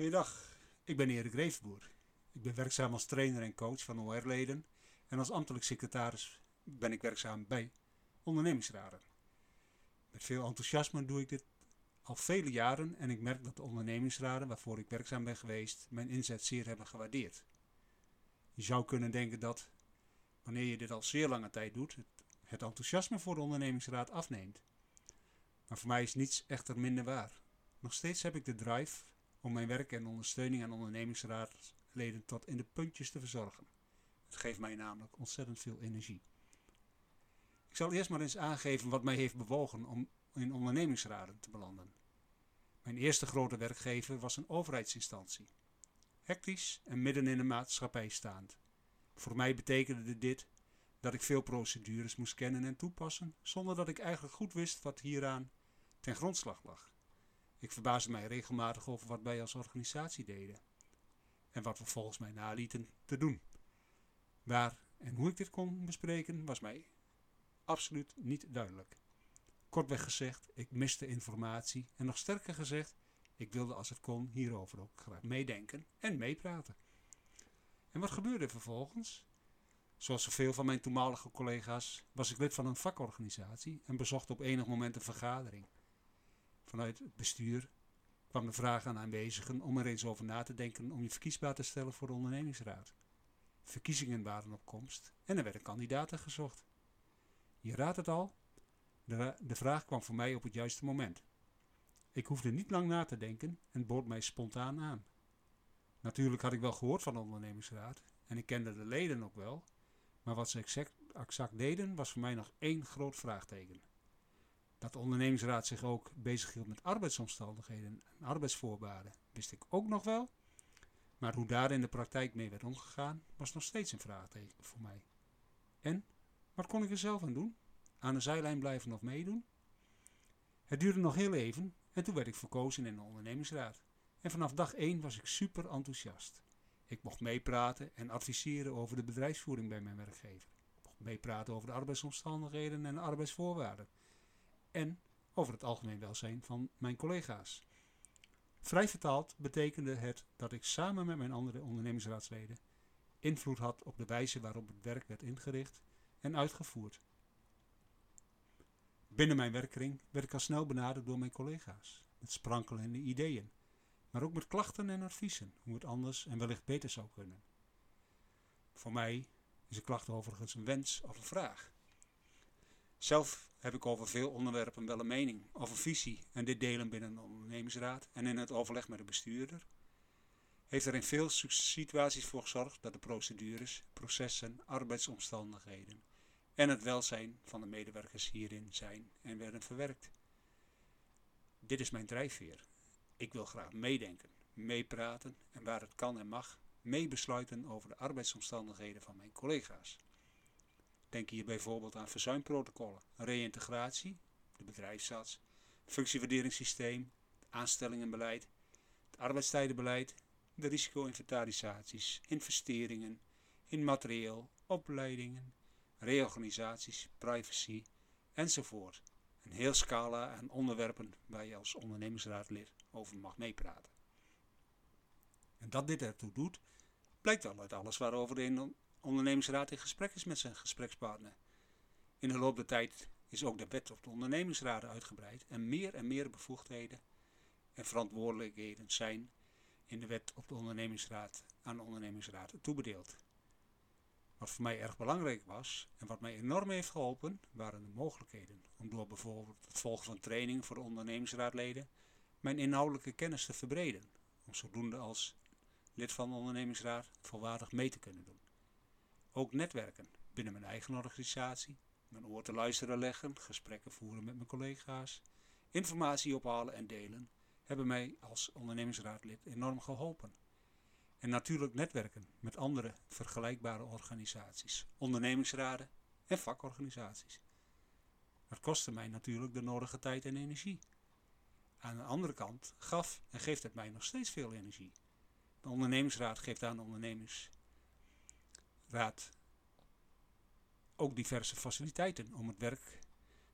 Goeiedag, ik ben Erik Reefboer. Ik ben werkzaam als trainer en coach van OR-leden en als ambtelijk secretaris ben ik werkzaam bij ondernemingsraden. Met veel enthousiasme doe ik dit al vele jaren en ik merk dat de ondernemingsraden waarvoor ik werkzaam ben geweest mijn inzet zeer hebben gewaardeerd. Je zou kunnen denken dat, wanneer je dit al zeer lange tijd doet, het enthousiasme voor de ondernemingsraad afneemt. Maar voor mij is niets echter minder waar. Nog steeds heb ik de drive om mijn werk en ondersteuning aan ondernemingsraadleden tot in de puntjes te verzorgen. Het geeft mij namelijk ontzettend veel energie. Ik zal eerst maar eens aangeven wat mij heeft bewogen om in ondernemingsraden te belanden. Mijn eerste grote werkgever was een overheidsinstantie. Hectisch en midden in de maatschappij staand. Voor mij betekende dit dat ik veel procedures moest kennen en toepassen, zonder dat ik eigenlijk goed wist wat hieraan ten grondslag lag. Ik verbaasde mij regelmatig over wat wij als organisatie deden en wat we volgens mij nalieten te doen. Waar en hoe ik dit kon bespreken was mij absoluut niet duidelijk. Kortweg gezegd, ik miste informatie en nog sterker gezegd, ik wilde als het kon hierover ook graag meedenken en meepraten. En wat gebeurde vervolgens? Zoals zoveel van mijn toenmalige collega's was ik lid van een vakorganisatie en bezocht op enig moment een vergadering. Vanuit het bestuur kwam de vraag aan aanwezigen om er eens over na te denken om je verkiesbaar te stellen voor de ondernemingsraad. Verkiezingen waren op komst en er werden kandidaten gezocht. Je raadt het al, de, de vraag kwam voor mij op het juiste moment. Ik hoefde niet lang na te denken en bood mij spontaan aan. Natuurlijk had ik wel gehoord van de ondernemingsraad en ik kende de leden ook wel, maar wat ze exact, exact deden was voor mij nog één groot vraagteken. Dat de ondernemingsraad zich ook bezighield met arbeidsomstandigheden en arbeidsvoorwaarden wist ik ook nog wel, maar hoe daar in de praktijk mee werd omgegaan was nog steeds een vraagteken voor mij. En wat kon ik er zelf aan doen? Aan de zijlijn blijven of meedoen? Het duurde nog heel even en toen werd ik verkozen in de ondernemingsraad. En vanaf dag 1 was ik super enthousiast. Ik mocht meepraten en adviseren over de bedrijfsvoering bij mijn werkgever. Ik mocht meepraten over de arbeidsomstandigheden en de arbeidsvoorwaarden. En over het algemeen welzijn van mijn collega's. Vrij vertaald betekende het dat ik samen met mijn andere ondernemingsraadsleden invloed had op de wijze waarop het werk werd ingericht en uitgevoerd. Binnen mijn werkkring werd ik al snel benaderd door mijn collega's, met sprankelende ideeën, maar ook met klachten en adviezen hoe het anders en wellicht beter zou kunnen. Voor mij is een klacht overigens een wens of een vraag. Zelf heb ik over veel onderwerpen wel een mening of een visie en dit delen binnen de ondernemingsraad en in het overleg met de bestuurder. Heeft er in veel situaties voor gezorgd dat de procedures, processen, arbeidsomstandigheden en het welzijn van de medewerkers hierin zijn en werden verwerkt. Dit is mijn drijfveer. Ik wil graag meedenken, meepraten en waar het kan en mag, meebesluiten over de arbeidsomstandigheden van mijn collega's. Denk hier bijvoorbeeld aan verzuimprotocollen, reïntegratie, de bedrijfsarts, functiewaarderingssysteem, aanstellingenbeleid, het arbeidstijdenbeleid, de risico-inventarisaties, investeringen in materieel, opleidingen, reorganisaties, privacy enzovoort. Een heel scala aan onderwerpen waar je als ondernemingsraadlid over mag meepraten. En dat dit ertoe doet, blijkt al uit alles waarover de ondernemingsraad in gesprek is met zijn gesprekspartner. In de loop der tijd is ook de wet op de ondernemingsraden uitgebreid en meer en meer bevoegdheden en verantwoordelijkheden zijn in de wet op de ondernemingsraad aan de ondernemingsraad toebedeeld. Wat voor mij erg belangrijk was en wat mij enorm heeft geholpen, waren de mogelijkheden om door bijvoorbeeld het volgen van training voor de ondernemingsraadleden mijn inhoudelijke kennis te verbreden, om zodoende als lid van de ondernemingsraad volwaardig mee te kunnen doen. Ook netwerken binnen mijn eigen organisatie, mijn oor te luisteren leggen, gesprekken voeren met mijn collega's, informatie ophalen en delen, hebben mij als ondernemingsraadlid enorm geholpen. En natuurlijk netwerken met andere vergelijkbare organisaties, ondernemingsraden en vakorganisaties. Dat kostte mij natuurlijk de nodige tijd en energie. Aan de andere kant gaf en geeft het mij nog steeds veel energie. De ondernemingsraad geeft aan de ondernemingsraad ook diverse faciliteiten om het werk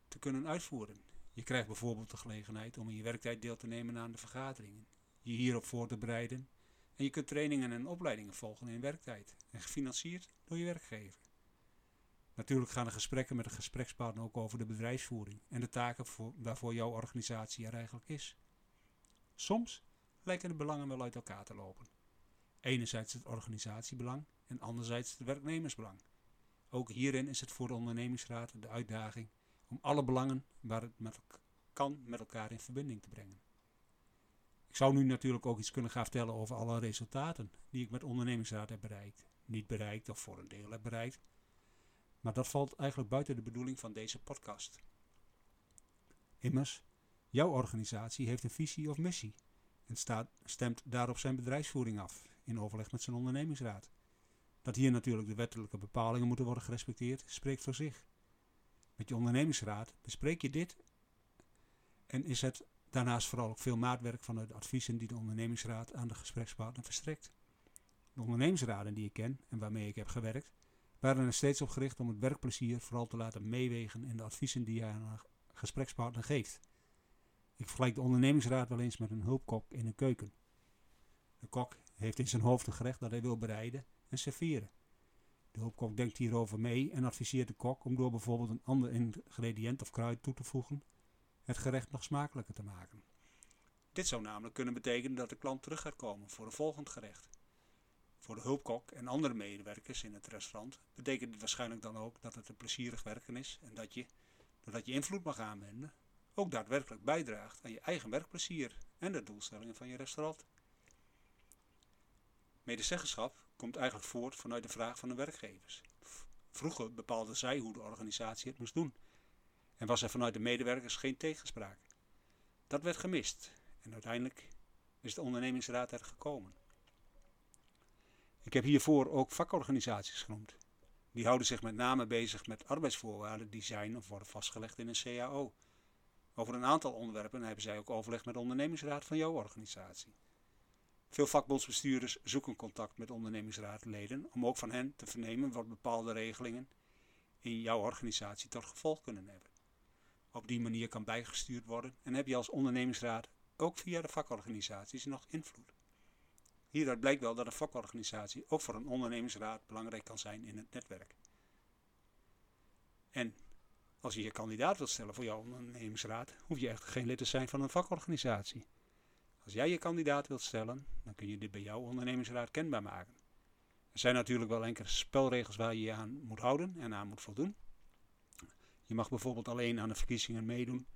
te kunnen uitvoeren. Je krijgt bijvoorbeeld de gelegenheid om in je werktijd deel te nemen aan de vergaderingen. je hierop voor te bereiden en je kunt trainingen en opleidingen volgen in werktijd en gefinancierd door je werkgever. Natuurlijk gaan de gesprekken met de gesprekspartner ook over de bedrijfsvoering en de taken voor, waarvoor jouw organisatie er eigenlijk is. Soms lijken de belangen wel uit elkaar te lopen. Enerzijds het organisatiebelang en anderzijds het werknemersbelang. Ook hierin is het voor de ondernemingsraad de uitdaging om alle belangen waar het kan met elkaar in verbinding te brengen. Ik zou nu natuurlijk ook iets kunnen gaan vertellen over alle resultaten die ik met ondernemingsraad heb bereikt. Niet bereikt of voor een deel heb bereikt. Maar dat valt eigenlijk buiten de bedoeling van deze podcast. Immers, jouw organisatie heeft een visie of missie en staat, stemt daarop zijn bedrijfsvoering af in overleg met zijn ondernemingsraad. Dat hier natuurlijk de wettelijke bepalingen moeten worden gerespecteerd, spreekt voor zich. Met je ondernemingsraad bespreek je dit en is het daarnaast vooral ook veel maatwerk vanuit de adviezen die de ondernemingsraad aan de gesprekspartner verstrekt. De ondernemingsraden die ik ken en waarmee ik heb gewerkt, waren er steeds op gericht om het werkplezier vooral te laten meewegen in de adviezen die hij aan een gesprekspartner geeft. Ik vergelijk de ondernemingsraad wel eens met een hulpkok in een keuken. De kok heeft in zijn hoofd een gerecht dat hij wil bereiden en serveren. De hulpkok denkt hierover mee en adviseert de kok om door bijvoorbeeld een ander ingrediënt of kruid toe te voegen het gerecht nog smakelijker te maken. Dit zou namelijk kunnen betekenen dat de klant terug gaat komen voor een volgend gerecht. Voor de hulpkok en andere medewerkers in het restaurant betekent dit waarschijnlijk dan ook dat het een plezierig werken is en dat je, doordat je invloed mag aanwenden, ook daadwerkelijk bijdraagt aan je eigen werkplezier en de doelstellingen van je restaurant. Medezeggenschap komt eigenlijk voort vanuit de vraag van de werkgevers. Vroeger bepaalde zij hoe de organisatie het moest doen en was er vanuit de medewerkers geen tegenspraak. Dat werd gemist en uiteindelijk is de ondernemingsraad er gekomen. Ik heb hiervoor ook vakorganisaties genoemd. Die houden zich met name bezig met arbeidsvoorwaarden die zijn of worden vastgelegd in een CAO. Over een aantal onderwerpen hebben zij ook overleg met de ondernemingsraad van jouw organisatie. Veel vakbondsbestuurders zoeken contact met ondernemingsraadleden om ook van hen te vernemen wat bepaalde regelingen in jouw organisatie tot gevolg kunnen hebben. Op die manier kan bijgestuurd worden en heb je als ondernemingsraad ook via de vakorganisaties nog invloed. Hieruit blijkt wel dat een vakorganisatie ook voor een ondernemingsraad belangrijk kan zijn in het netwerk. En als je je kandidaat wilt stellen voor jouw ondernemingsraad, hoef je echt geen lid te zijn van een vakorganisatie. Als jij je kandidaat wilt stellen, dan kun je dit bij jouw ondernemingsraad kenbaar maken. Er zijn natuurlijk wel enkele spelregels waar je je aan moet houden en aan moet voldoen. Je mag bijvoorbeeld alleen aan de verkiezingen meedoen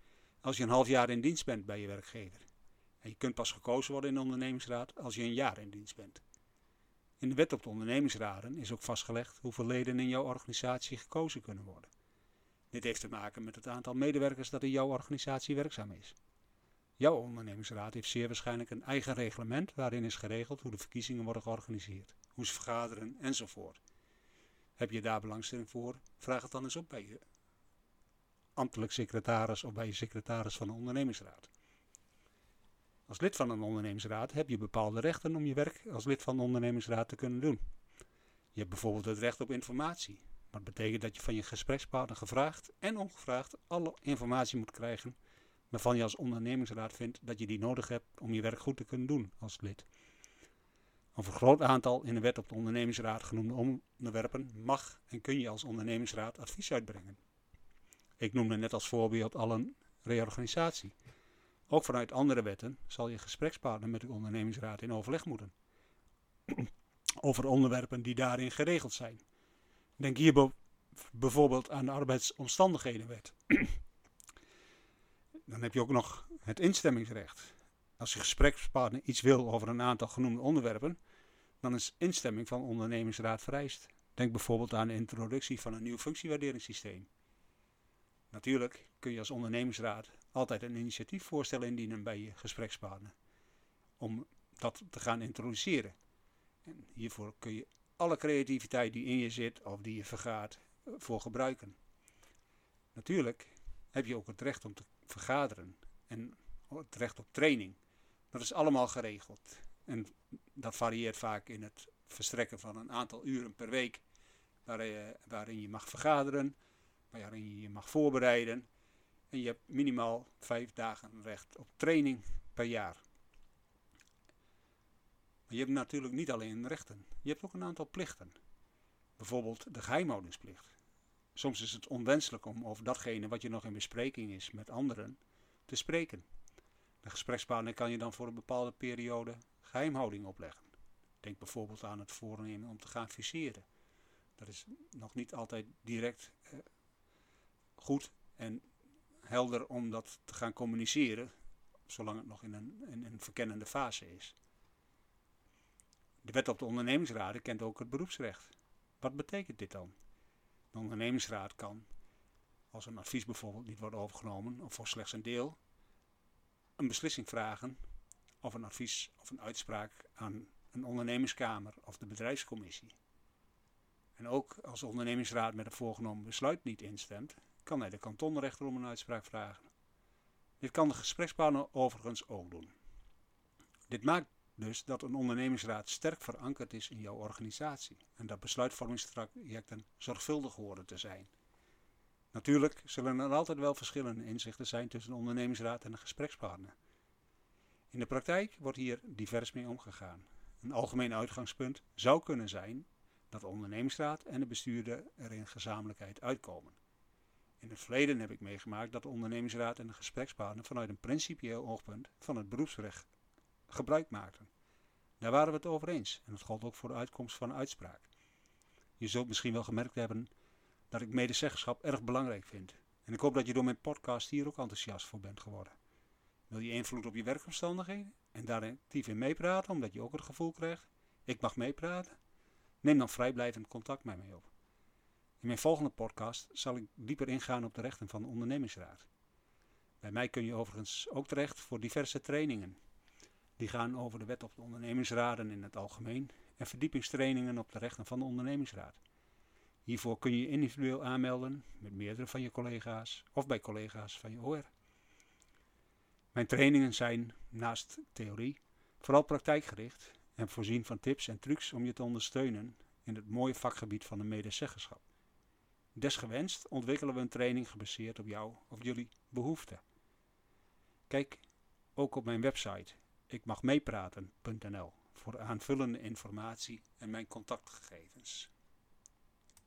als je een half jaar in dienst bent bij je werkgever. En je kunt pas gekozen worden in de ondernemingsraad als je een jaar in dienst bent. In de wet op de ondernemingsraden is ook vastgelegd hoeveel leden in jouw organisatie gekozen kunnen worden. Dit heeft te maken met het aantal medewerkers dat in jouw organisatie werkzaam is. Jouw ondernemingsraad heeft zeer waarschijnlijk een eigen reglement waarin is geregeld hoe de verkiezingen worden georganiseerd, hoe ze vergaderen enzovoort. Heb je daar belangstelling voor? Vraag het dan eens op bij je ambtelijk secretaris of bij je secretaris van de ondernemingsraad. Als lid van een ondernemingsraad heb je bepaalde rechten om je werk als lid van de ondernemingsraad te kunnen doen. Je hebt bijvoorbeeld het recht op informatie. Wat betekent dat je van je gesprekspartner gevraagd en ongevraagd alle informatie moet krijgen waarvan je als ondernemingsraad vindt dat je die nodig hebt om je werk goed te kunnen doen als lid. Over een groot aantal in de wet op de ondernemingsraad genoemde onderwerpen mag en kun je als ondernemingsraad advies uitbrengen. Ik noemde net als voorbeeld al een reorganisatie. Ook vanuit andere wetten zal je gesprekspartner met de ondernemingsraad in overleg moeten. Over onderwerpen die daarin geregeld zijn. Denk hier bijvoorbeeld aan de arbeidsomstandighedenwet. Dan heb je ook nog het instemmingsrecht. Als je gesprekspartner iets wil over een aantal genoemde onderwerpen, dan is instemming van de ondernemingsraad vereist. Denk bijvoorbeeld aan de introductie van een nieuw functiewaarderingssysteem. Natuurlijk kun je als ondernemingsraad altijd een initiatiefvoorstel indienen bij je gesprekspartner om dat te gaan introduceren. En hiervoor kun je alle creativiteit die in je zit of die je vergaat voor gebruiken. Natuurlijk heb je ook het recht om te vergaderen en het recht op training. Dat is allemaal geregeld. En dat varieert vaak in het verstrekken van een aantal uren per week waarin je mag vergaderen waarin je je mag voorbereiden. En je hebt minimaal vijf dagen recht op training per jaar. Je hebt natuurlijk niet alleen rechten, je hebt ook een aantal plichten. Bijvoorbeeld de geheimhoudingsplicht. Soms is het onwenselijk om over datgene wat je nog in bespreking is met anderen te spreken. De gesprekspartner kan je dan voor een bepaalde periode geheimhouding opleggen. Denk bijvoorbeeld aan het voornemen om te gaan viseren. Dat is nog niet altijd direct eh, goed en helder om dat te gaan communiceren, zolang het nog in een, in een verkennende fase is. De wet op de ondernemingsraden kent ook het beroepsrecht. Wat betekent dit dan? De ondernemingsraad kan, als een advies bijvoorbeeld niet wordt overgenomen, of voor slechts een deel, een beslissing vragen of een advies of een uitspraak aan een ondernemingskamer of de bedrijfscommissie. En ook als de ondernemingsraad met een voorgenomen besluit niet instemt, kan hij de kantonrechter om een uitspraak vragen. Dit kan de gesprekspartner overigens ook doen. Dit maakt dus dat een ondernemingsraad sterk verankerd is in jouw organisatie en dat besluitvormingstrajecten zorgvuldig horen te zijn. Natuurlijk zullen er altijd wel verschillende inzichten zijn tussen de ondernemingsraad en de gesprekspartner. In de praktijk wordt hier divers mee omgegaan. Een algemeen uitgangspunt zou kunnen zijn dat de ondernemingsraad en de bestuurder er in gezamenlijkheid uitkomen. In het verleden heb ik meegemaakt dat de ondernemingsraad en de gesprekspartner vanuit een principieel oogpunt van het beroepsrecht gebruik maakten. Daar waren we het over eens en dat gold ook voor de uitkomst van een uitspraak. Je zult misschien wel gemerkt hebben dat ik medezeggenschap erg belangrijk vind. En ik hoop dat je door mijn podcast hier ook enthousiast voor bent geworden. Wil je invloed op je werkomstandigheden en daar actief in meepraten, omdat je ook het gevoel krijgt, ik mag meepraten? Neem dan vrijblijvend contact met mij op. In mijn volgende podcast zal ik dieper ingaan op de rechten van de ondernemingsraad. Bij mij kun je overigens ook terecht voor diverse trainingen. Die gaan over de wet op de ondernemingsraden in het algemeen en verdiepingstrainingen op de rechten van de ondernemingsraad. Hiervoor kun je individueel aanmelden met meerdere van je collega's of bij collega's van je OR. Mijn trainingen zijn naast theorie vooral praktijkgericht en voorzien van tips en trucs om je te ondersteunen in het mooie vakgebied van de medezeggenschap. Desgewenst ontwikkelen we een training gebaseerd op jou of jullie behoeften. Kijk ook op mijn website ikmagmeepraten.nl voor aanvullende informatie en mijn contactgegevens.